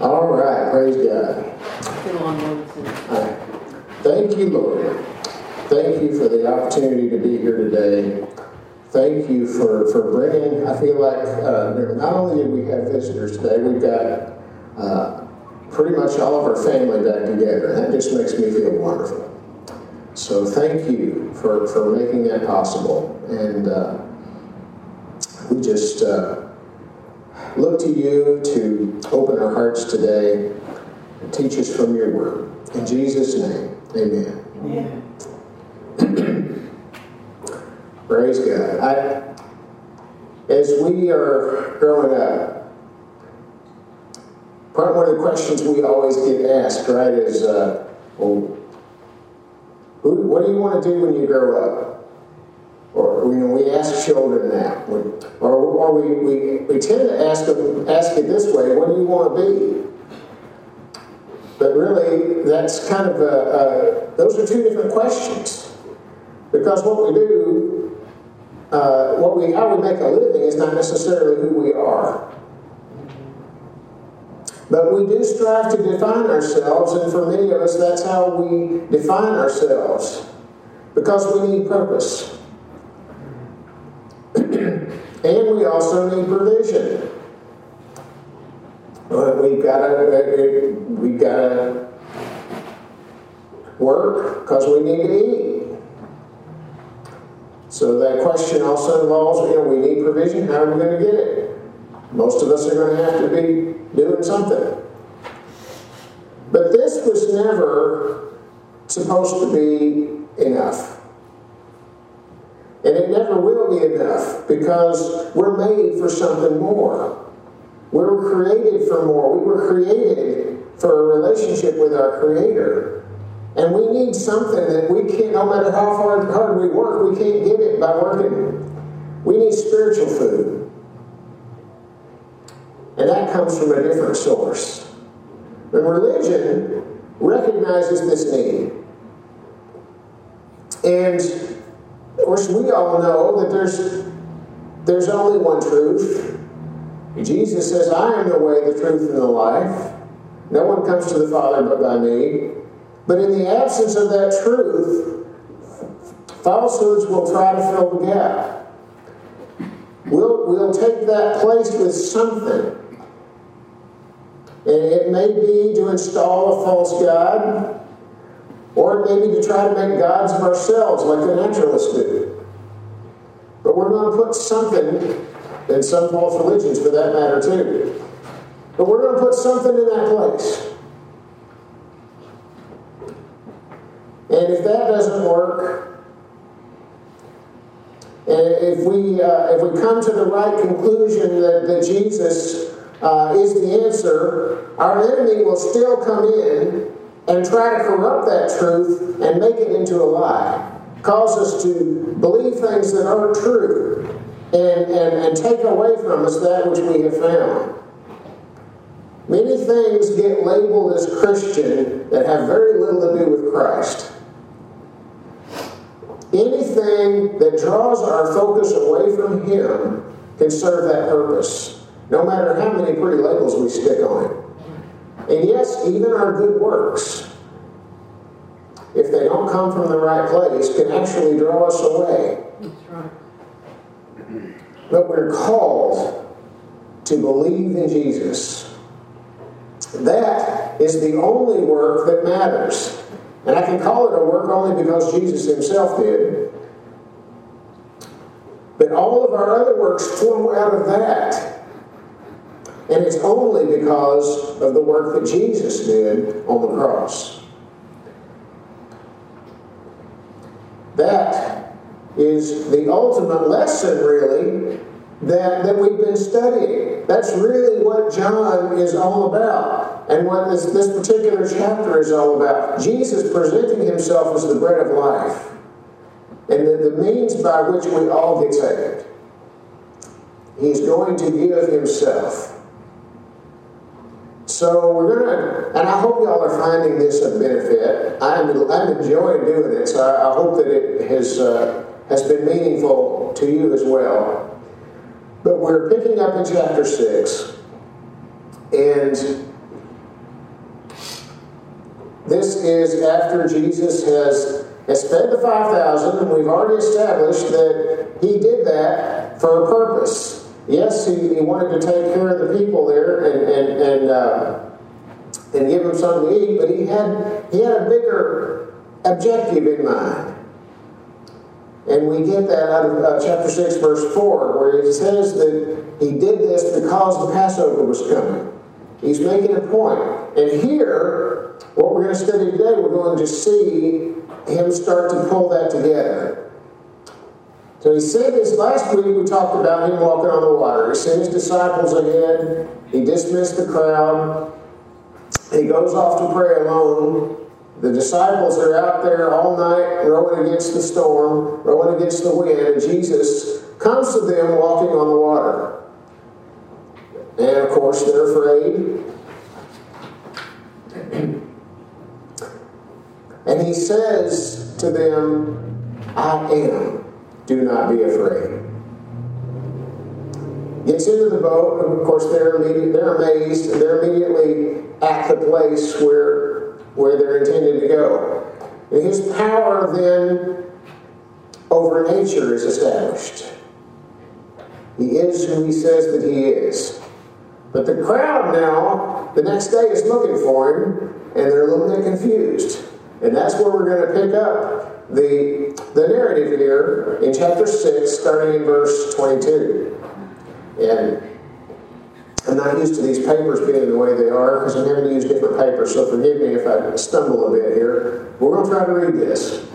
All right, praise God. Thank you, Lord. Thank you for the opportunity to be here today. Thank you for, for bringing, I feel like uh, not only did we have visitors today, we've got uh, pretty much all of our family back together. That just makes me feel wonderful. So thank you for, for making that possible. And uh, we just uh, look to you to open our hearts today and teach us from your word. In Jesus' name, amen. amen. Praise God. I, as we are growing up, part one of the questions we always get asked, right, is, uh, well, what do you want to do when you grow up? Or you know, we ask children that, or, or we, we, we tend to ask them, ask it this way: What do you want to be? But really, that's kind of a, a, those are two different questions, because what we do, uh, what we how we make a living is not necessarily who we are. But we do strive to define ourselves, and for many of us, that's how we define ourselves because we need purpose. And we also need provision. We've got to uh, uh, we've got to work because we need to eat. So that question also involves, you know, we need provision. How are we going to get it? Most of us are going to have to be doing something. But this was never supposed to be enough. And be enough because we're made for something more. We were created for more. We were created for a relationship with our Creator. And we need something that we can't, no matter how hard, hard we work, we can't get it by working. We need spiritual food. And that comes from a different source. But religion recognizes this need. And of course, we all know that there's, there's only one truth. Jesus says, I am the way, the truth, and the life. No one comes to the Father but by me. But in the absence of that truth, falsehoods will try to fill the gap. We'll, we'll take that place with something. And it may be to install a false God, or maybe to try to make gods of ourselves like the naturalists do. But we're going to put something, in some false religions for that matter too, but we're going to put something in that place. And if that doesn't work, and if we, uh, if we come to the right conclusion that, that Jesus uh, is the answer, our enemy will still come in and try to corrupt that truth and make it into a lie. Cause us to believe things that aren't true and, and, and take away from us that which we have found. Many things get labeled as Christian that have very little to do with Christ. Anything that draws our focus away from Him can serve that purpose no matter how many pretty labels we stick on it. And yes, even our good works, if they don't come from the right place, can actually draw us away. That's right. But we're called to believe in Jesus. That is the only work that matters. And I can call it a work only because Jesus himself did. But all of our other works flow out of that. And it's only because of the work that Jesus did on the cross. That is the ultimate lesson, really, that, that we've been studying. That's really what John is all about, and what this, this particular chapter is all about. Jesus presenting himself as the bread of life, and the, the means by which we all get saved. He's going to give himself so we're gonna, and I hope y'all are finding this a benefit. I'm, I'm enjoying doing it, so I, I hope that it has uh, has been meaningful to you as well. But we're picking up in chapter six, and this is after Jesus has, has fed the 5,000, and we've already established that he did that for a purpose. Yes, he, he wanted to take care of the people there and, and, and, uh, and give them something to eat, but he had, he had a bigger objective in mind. And we get that out of uh, chapter 6, verse 4, where it says that he did this because the Passover was coming. He's making a point. And here, what we're going to study today, we're going to see him start to pull that together. So he said this last week, we talked about him walking on the water. He sent his disciples ahead, he dismissed the crowd, he goes off to pray alone. The disciples are out there all night rowing against the storm, rowing against the wind, and Jesus comes to them walking on the water. And of course, they're afraid. and he says to them, I am. Do not be afraid. Gets into the boat, and of course, they're, they're amazed, and they're immediately at the place where where they're intended to go. And his power then over nature is established. He is who he says that he is. But the crowd now, the next day, is looking for him, and they're a little bit confused. And that's where we're going to pick up the, the narrative here in chapter 6, starting in verse 22. And I'm not used to these papers being the way they are because I'm having to use different papers, so forgive me if I stumble a bit here. We're going to try to read this.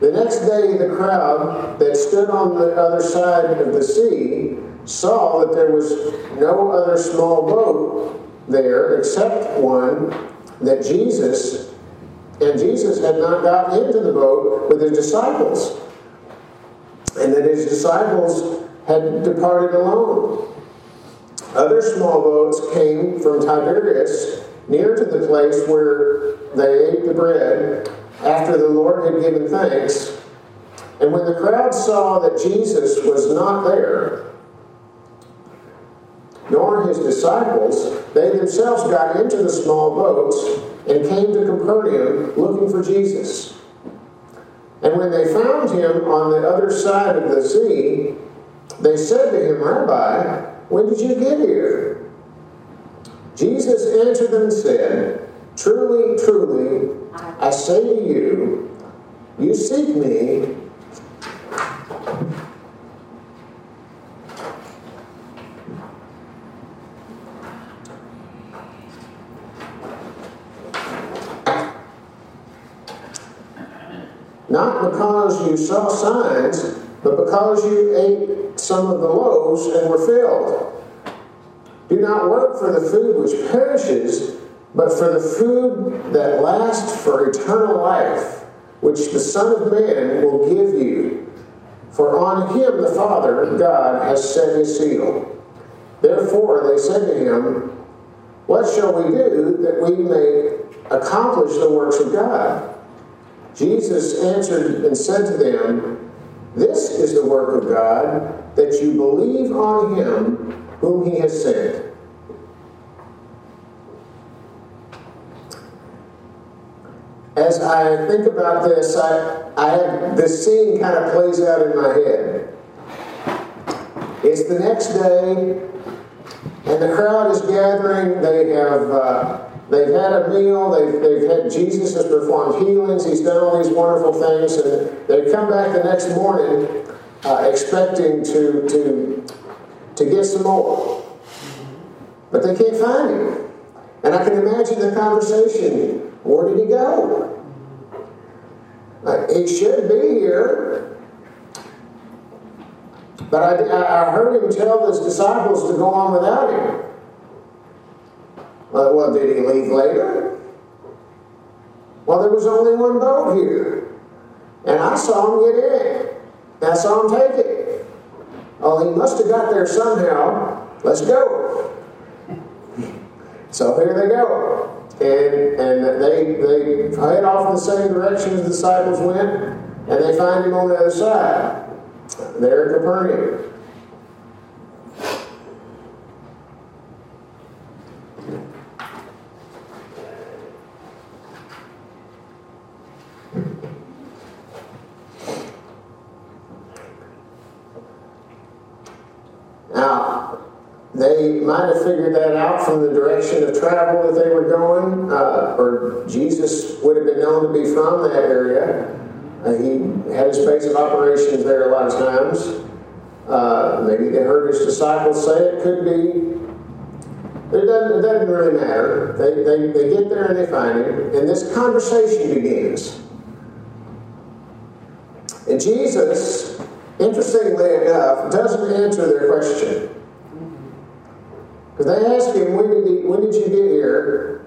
The next day, the crowd that stood on the other side of the sea saw that there was no other small boat there except one that Jesus, and Jesus had not gotten into the boat with his disciples, and that his disciples had departed alone. Other small boats came from Tiberias near to the place where they ate the bread after the Lord had given thanks. And when the crowd saw that Jesus was not there, nor his disciples, they themselves got into the small boats and came to Capernaum looking for Jesus. And when they found him on the other side of the sea, they said to him, Rabbi, when did you get here? Jesus answered them and said, Truly, truly, I say to you, you seek me not because you saw signs, but because you ate some of the loaves and were filled. Do not work for the food which perishes, but for the food that lasts for eternal life, which the Son of Man will give you. For on him the Father, God, has set his seal. Therefore they said to him, What shall we do that we may accomplish the works of God? Jesus answered and said to them, this is the work of God, that you believe on him whom he has sent. As I think about this, I, I have, this scene kind of plays out in my head. It's the next day, and the crowd is gathering. They have uh, They've had a meal, they've, they've had Jesus has performed healings, he's done all these wonderful things, and they come back the next morning uh, expecting to, to, to get some more. But they can't find him. And I can imagine the conversation where did he go? Uh, he should be here. But I, I heard him tell his disciples to go on without him. Uh, well, did he leave later? Well, there was only one boat here. And I saw him get in. I saw him take it. Oh, he must have got there somehow. Let's go. So here they go. And, and they, they head off in the same direction as the disciples went, and they find him on the other side. There at Capernaum. Might have figured that out from the direction of travel that they were going, uh, or Jesus would have been known to be from that area. Uh, he had his base of operations there a lot of times. Uh, maybe they heard his disciples say it. Could be. It doesn't, it doesn't really matter. They, they, they get there and they find him, and this conversation begins. And Jesus, interestingly enough, doesn't answer their question. Because they ask him, when did, he, when did you get here?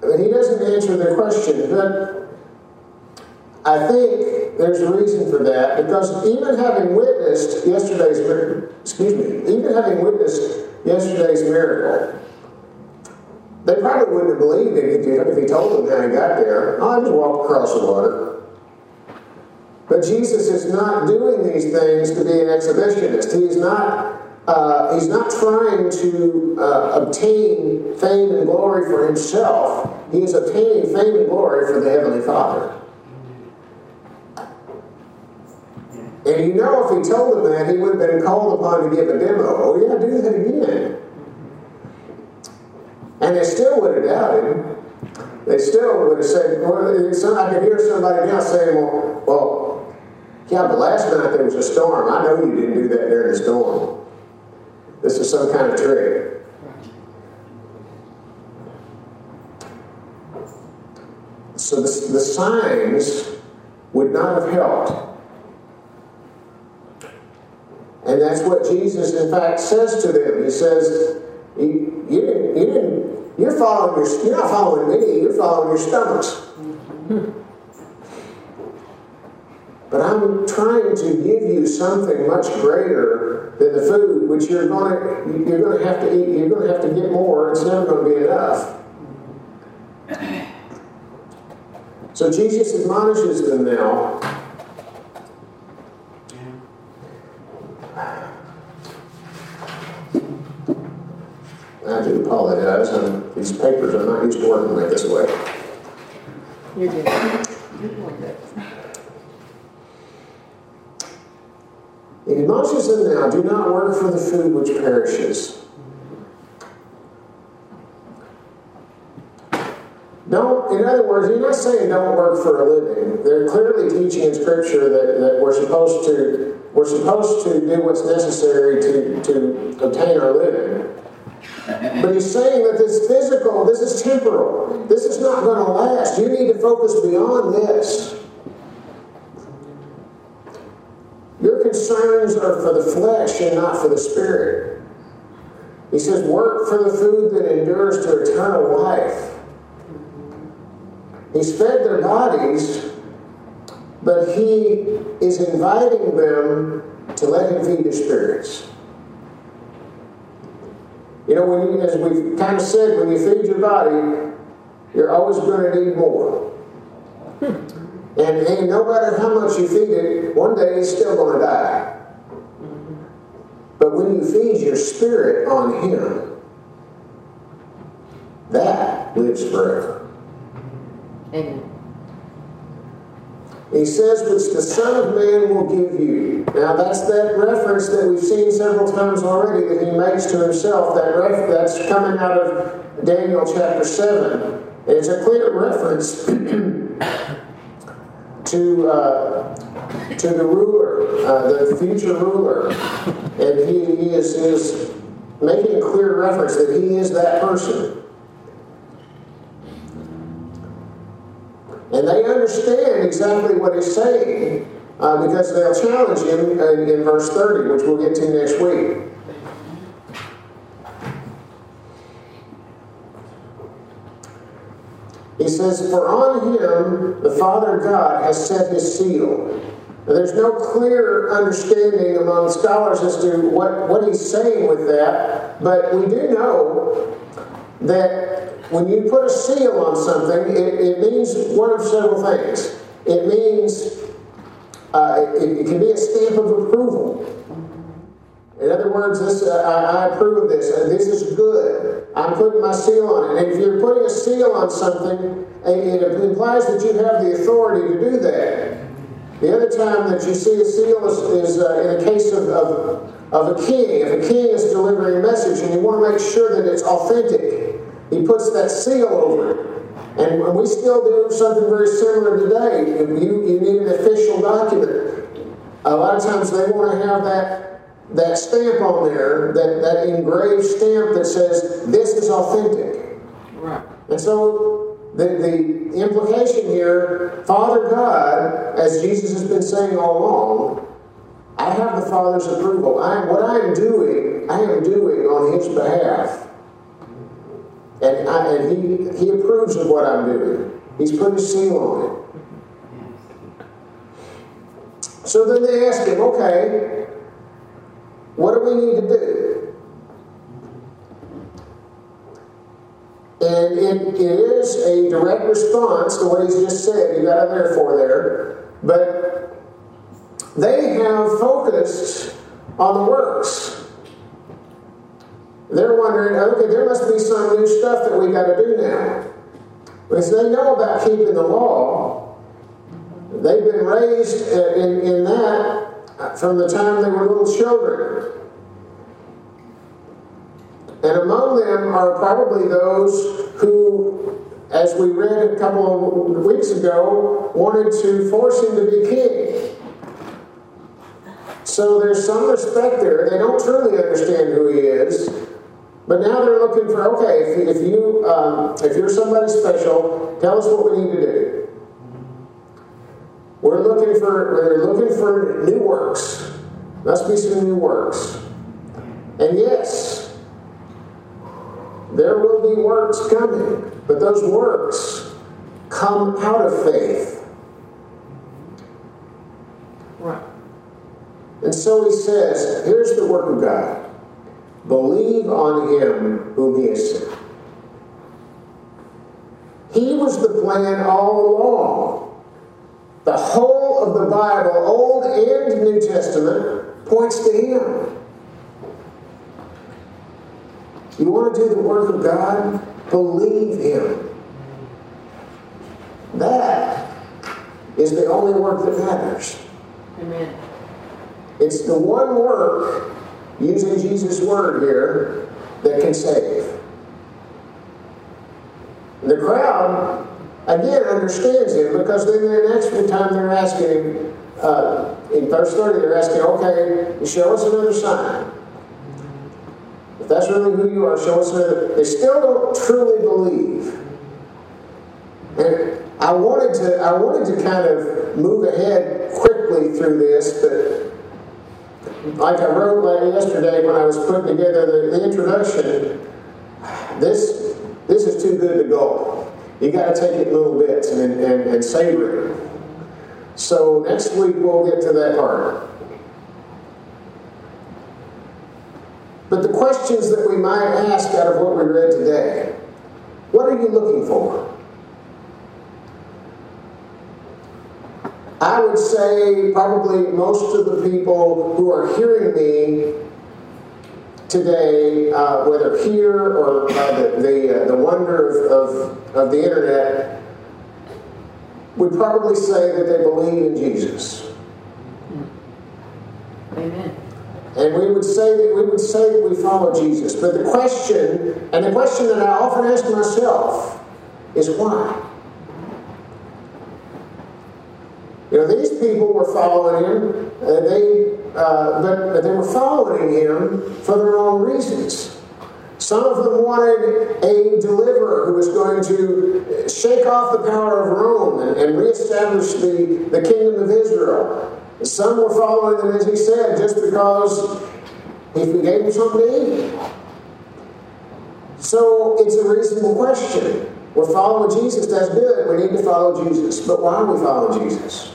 But he doesn't answer their question. But I think there's a reason for that because even having witnessed yesterday's excuse me, even having witnessed yesterday's miracle, they probably wouldn't have believed it if he, if he told them how he got there. Oh, I just walked across the water. But Jesus is not doing these things to be an exhibitionist. He's not uh, he's not trying to uh, obtain fame and glory for himself. He is obtaining fame and glory for the Heavenly Father. And you know, if he told them that, he would have been called upon to give a demo. Oh, yeah, do that again. And they still would have doubted. Him. They still would have said, well, I could hear somebody else saying, well, well, yeah, but last night there was a storm. I know you didn't do that during the storm. This is some kind of trick. So the, the signs would not have helped. And that's what Jesus, in fact, says to them. He says, you, you, you you're, following your, you're not following me, you're following your stomachs. But I'm trying to give you something much greater than the food, which you're going to, you're going to have to eat. You're going to have to get more. It's never going to be enough. So Jesus admonishes them now. I do apologize. I'm, these papers, I'm not used to working like this way. You're good. You're doing good. He admonishes them now do not work for the food which perishes. Don't, in other words, he's not saying don't work for a living. They're clearly teaching in Scripture that, that we're supposed to we're supposed to do what's necessary to, to obtain our living. But he's saying that this physical, this is temporal. This is not going to last. You need to focus beyond this. Your concerns are for the flesh and not for the spirit. He says, Work for the food that endures to eternal life. He's fed their bodies, but he is inviting them to let him feed their spirits. You know, when you, as we've kind of said, when you feed your body, you're always going to need more. And, and no matter how much you feed it, one day it's still going to die. But when you feed your spirit on Him, that lives forever. Amen. He says, which the Son of Man will give you. Now, that's that reference that we've seen several times already that he makes to himself. That ref- that's coming out of Daniel chapter 7. It's a clear reference to uh, to the ruler, uh, the future ruler, and he, is, is making a clear reference that he is that person. And they understand exactly what he's saying uh, because they'll challenge him in, in verse 30, which we'll get to next week. He says, For on him the Father God has set his seal. Now, there's no clear understanding among scholars as to what, what he's saying with that, but we do know that when you put a seal on something, it, it means one of several things. It means uh, it, it, can be a stamp of approval. In other words, this, uh, I, I, approve of this. Uh, this is good. I'm putting my seal on it. And if you're putting a seal on something, it implies that you have the authority to do that. The other time that you see a seal is, is uh, in a case of, of, of a king. If a king is delivering a message and you want to make sure that it's authentic, he puts that seal over it. And we still do something very similar today. You, you need an official document. A lot of times they want to have that, that stamp on there, that, that engraved stamp that says, this is authentic. Right. And so the, the implication here, Father God, as Jesus has been saying all along, I have the Father's approval. I am what I am doing, I am doing on His behalf. And, I, and he, he approves of what I'm doing. He's put his seal on it. So then they ask him, okay, what do we need to do? And it, it is a direct response to what he's just said. You got a therefore there. But they have focused on the works. They're wondering, okay, there must be some new stuff that we got to do now. Because they know about keeping the law. They've been raised uh, in, in that from the time they were little children. And among them are probably those who, as we read a couple of weeks ago, wanted to force him to be king. So there's some respect there. They don't truly understand who he is. But now they're looking for okay, if, if you um, if you're somebody special, tell us what we need to do. We're looking for we're looking for new works. Must be some new works. And yes, there will be works coming, but those works come out of faith. Right. And so he says, here's the work of God. Believe on him whom he has sent. He was the plan all along. The whole of the Bible, Old and New Testament, points to him. You want to do the work of God? Believe him. That is the only work that matters. Amen. It's the one work using Jesus' word here that can save. The crowd, again, understands him because then the next time they're asking him, uh, in verse 30, they're asking, okay, show us another sign. If that's really who you are, show us another. They still don't truly believe. And I wanted to, I wanted to kind of move ahead quickly through this, but like I wrote yesterday when I was putting together the, the introduction, this this is too good to go. You got to take it little bits and, and, and savor it. So next week we'll get to that part. But the questions that we might ask out of what we read today, what are you looking for? I would say probably most of the people who are hearing me today, uh, whether here or the, the, uh, the wonder of, of, of the internet, would probably say that they believe in Jesus. Amen. And we would say that we would say that we follow Jesus. But the question, and the question that I often ask myself, is why? You know, these people were following him. Uh, they, uh, but they were following him for the wrong reasons. Some of them wanted a deliverer who was going to shake off the power of Rome and, and reestablish the, the kingdom of Israel. Some were following them, as he said, just because we gave them something to eat. So it's a reasonable question. We're following Jesus, that's good. We need to follow Jesus. But why do we follow Jesus?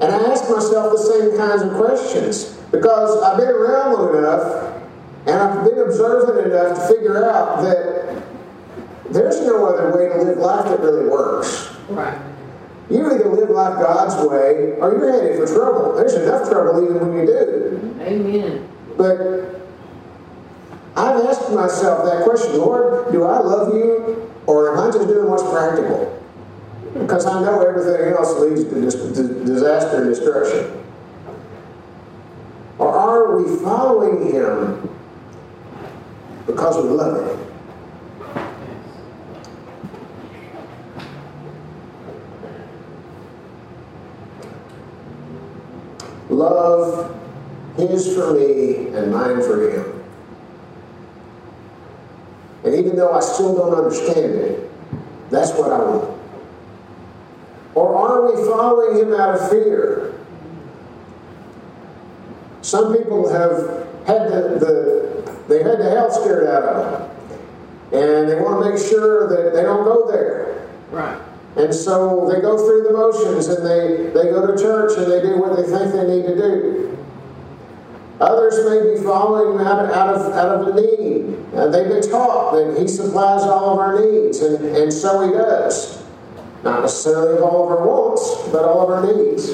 And I ask myself the same kinds of questions because I've been around long enough and I've been observant enough to figure out that there's no other way to live life that really works. Right. You either live life God's way or you're headed for trouble. There's enough trouble even when you do. Amen. But I've asked myself that question Lord, do I love you or am I just doing what's practical? Because I know everything else leads to disaster and destruction. Or are we following Him because we love Him? Love His for me and mine for Him. And even though I still don't understand it, that's what I want. Are we following Him out of fear? Some people have had the, the they had the hell scared out of them. And they want to make sure that they don't go there. Right. And so they go through the motions and they, they go to church and they do what they think they need to do. Others may be following out, out, of, out of a need. Uh, they've been taught that He supplies all of our needs, and, and so He does. Not necessarily of all of our wants, but all of our needs.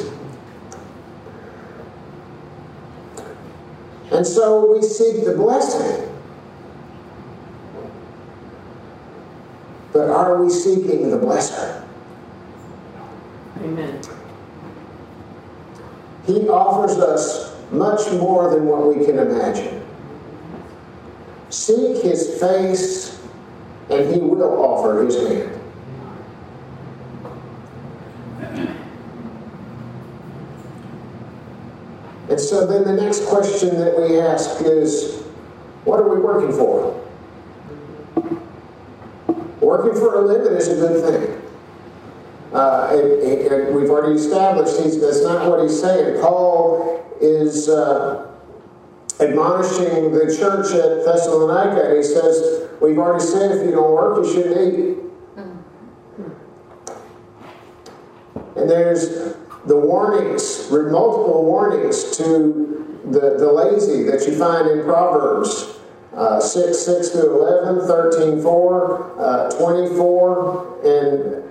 And so we seek the blessing. But are we seeking the blesser? Amen. He offers us much more than what we can imagine. Seek his face, and he will offer his hand. And so then the next question that we ask is what are we working for? Working for a living is a good thing. Uh, and, and we've already established he's, that's not what he's saying. Paul is uh, admonishing the church at Thessalonica, and he says, We've already said if you don't work, you shouldn't eat. And there's the warnings, multiple warnings to the, the lazy that you find in Proverbs uh, 6, 6 through 11, 13, 4, uh, 24, and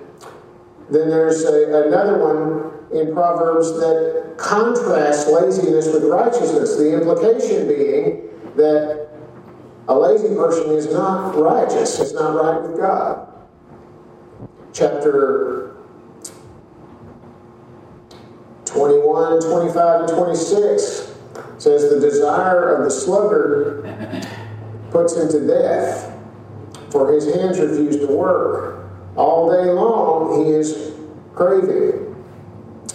then there's a, another one in Proverbs that contrasts laziness with righteousness. The implication being that a lazy person is not righteous, it's not right with God. Chapter 21, 25, and 26 says, The desire of the sluggard puts him to death, for his hands refuse to work. All day long he is craving,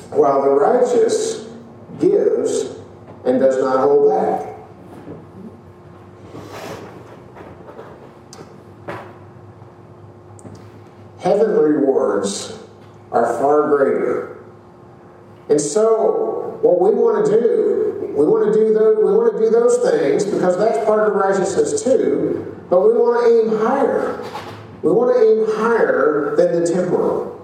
while the righteous gives and does not hold back. Heavenly rewards are far greater. And so, what we want to do, we want to do those, we want to do those things because that's part of righteousness too. But we want to aim higher. We want to aim higher than the temporal.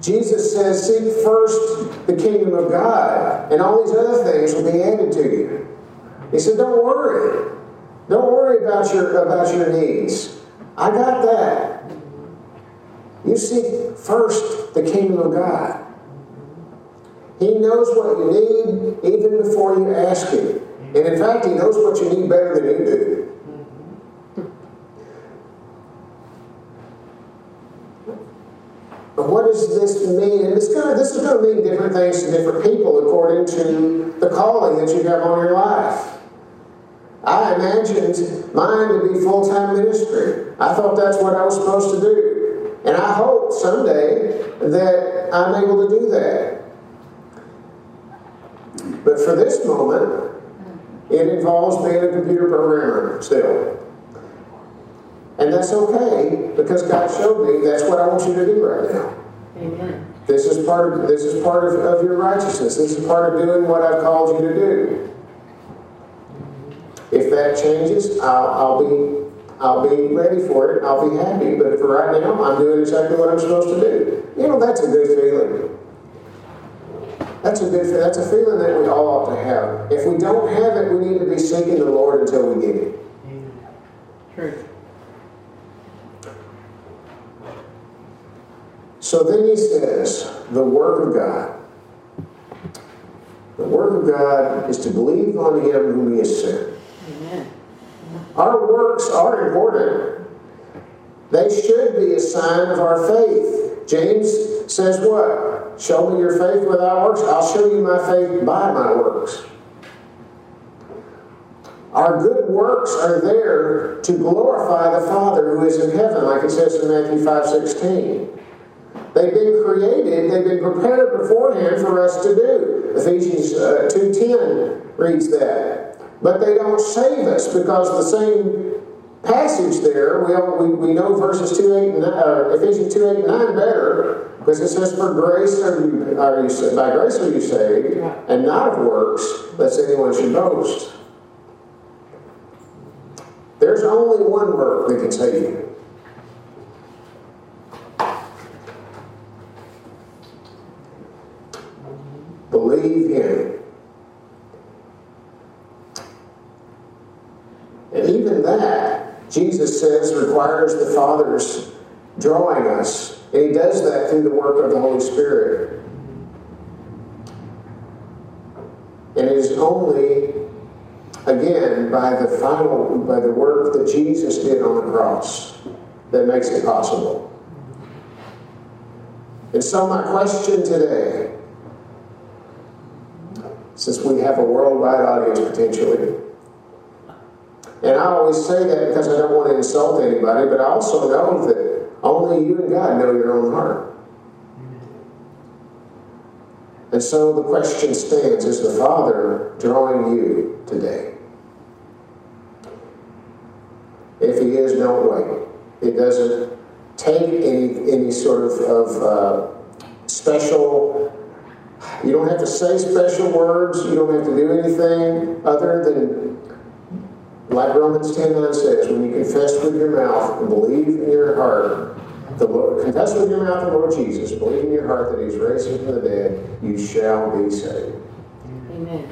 Jesus says, Seek first the kingdom of God, and all these other things will be added to you. He said, Don't worry. Don't worry about your, about your needs. I got that. You seek first the kingdom of God. He knows what you need even before you ask Him. And in fact, He knows what you need better than you do. But what does this mean? And it's gonna, this is going to mean different things to different people according to the calling that you have on your life. I imagined mine to be full time ministry. I thought that's what I was supposed to do. And I hope someday that I'm able to do that. But for this moment, it involves being a computer programmer still. And that's okay because God showed me that's what I want you to do right now. Amen. This is part of this is part of, of your righteousness. This is part of doing what I've called you to do. If that changes, I'll, I'll be I'll be ready for it. I'll be happy. But for right now, I'm doing exactly what I'm supposed to do. You know, that's a good feeling. That's a good. That's a feeling that we all ought to have. If we don't have it, we need to be seeking the Lord until we get it. True. So then he says, the work of God. The work of God is to believe on him whom he has sent. Amen. Our works are important. They should be a sign of our faith. James says what? Show me your faith without works. I'll show you my faith by my works. Our good works are there to glorify the Father who is in heaven, like it says in Matthew 5 16. They've been created, they've been prepared beforehand for us to do. Ephesians uh, 2.10 reads that. But they don't save us because the same passage there, we, all, we, we know verses 2, 8, and uh, Ephesians 2, 8, and 9 better, because it says, For grace are you, are you by grace are you saved, and not of works, lest anyone should boast. There's only one work that can save you. Believe Him. And even that, Jesus says, requires the Father's drawing us. And He does that through the work of the Holy Spirit. And it is only, again, by the final, by the work that Jesus did on the cross that makes it possible. And so, my question today since we have a worldwide audience potentially. And I always say that because I don't want to insult anybody, but I also know that only you and God know your own heart. And so the question stands is the Father drawing you today? If He is, don't wait. It doesn't take any, any sort of, of uh, special you don't have to say special words. You don't have to do anything other than, like Romans 10 9 says, when you confess with your mouth and believe in your heart, the Lord, confess with your mouth the Lord Jesus, believe in your heart that He's raised him from the dead, you shall be saved. Amen.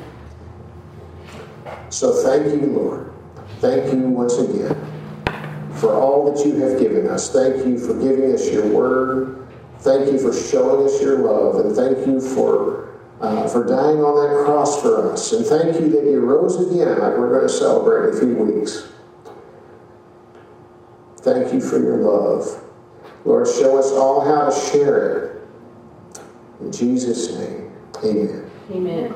So thank you, Lord. Thank you once again for all that you have given us. Thank you for giving us your word. Thank you for showing us your love, and thank you for uh, for dying on that cross for us. And thank you that you rose again, like we're going to celebrate in a few weeks. Thank you for your love. Lord, show us all how to share it. In Jesus' name, amen. Amen.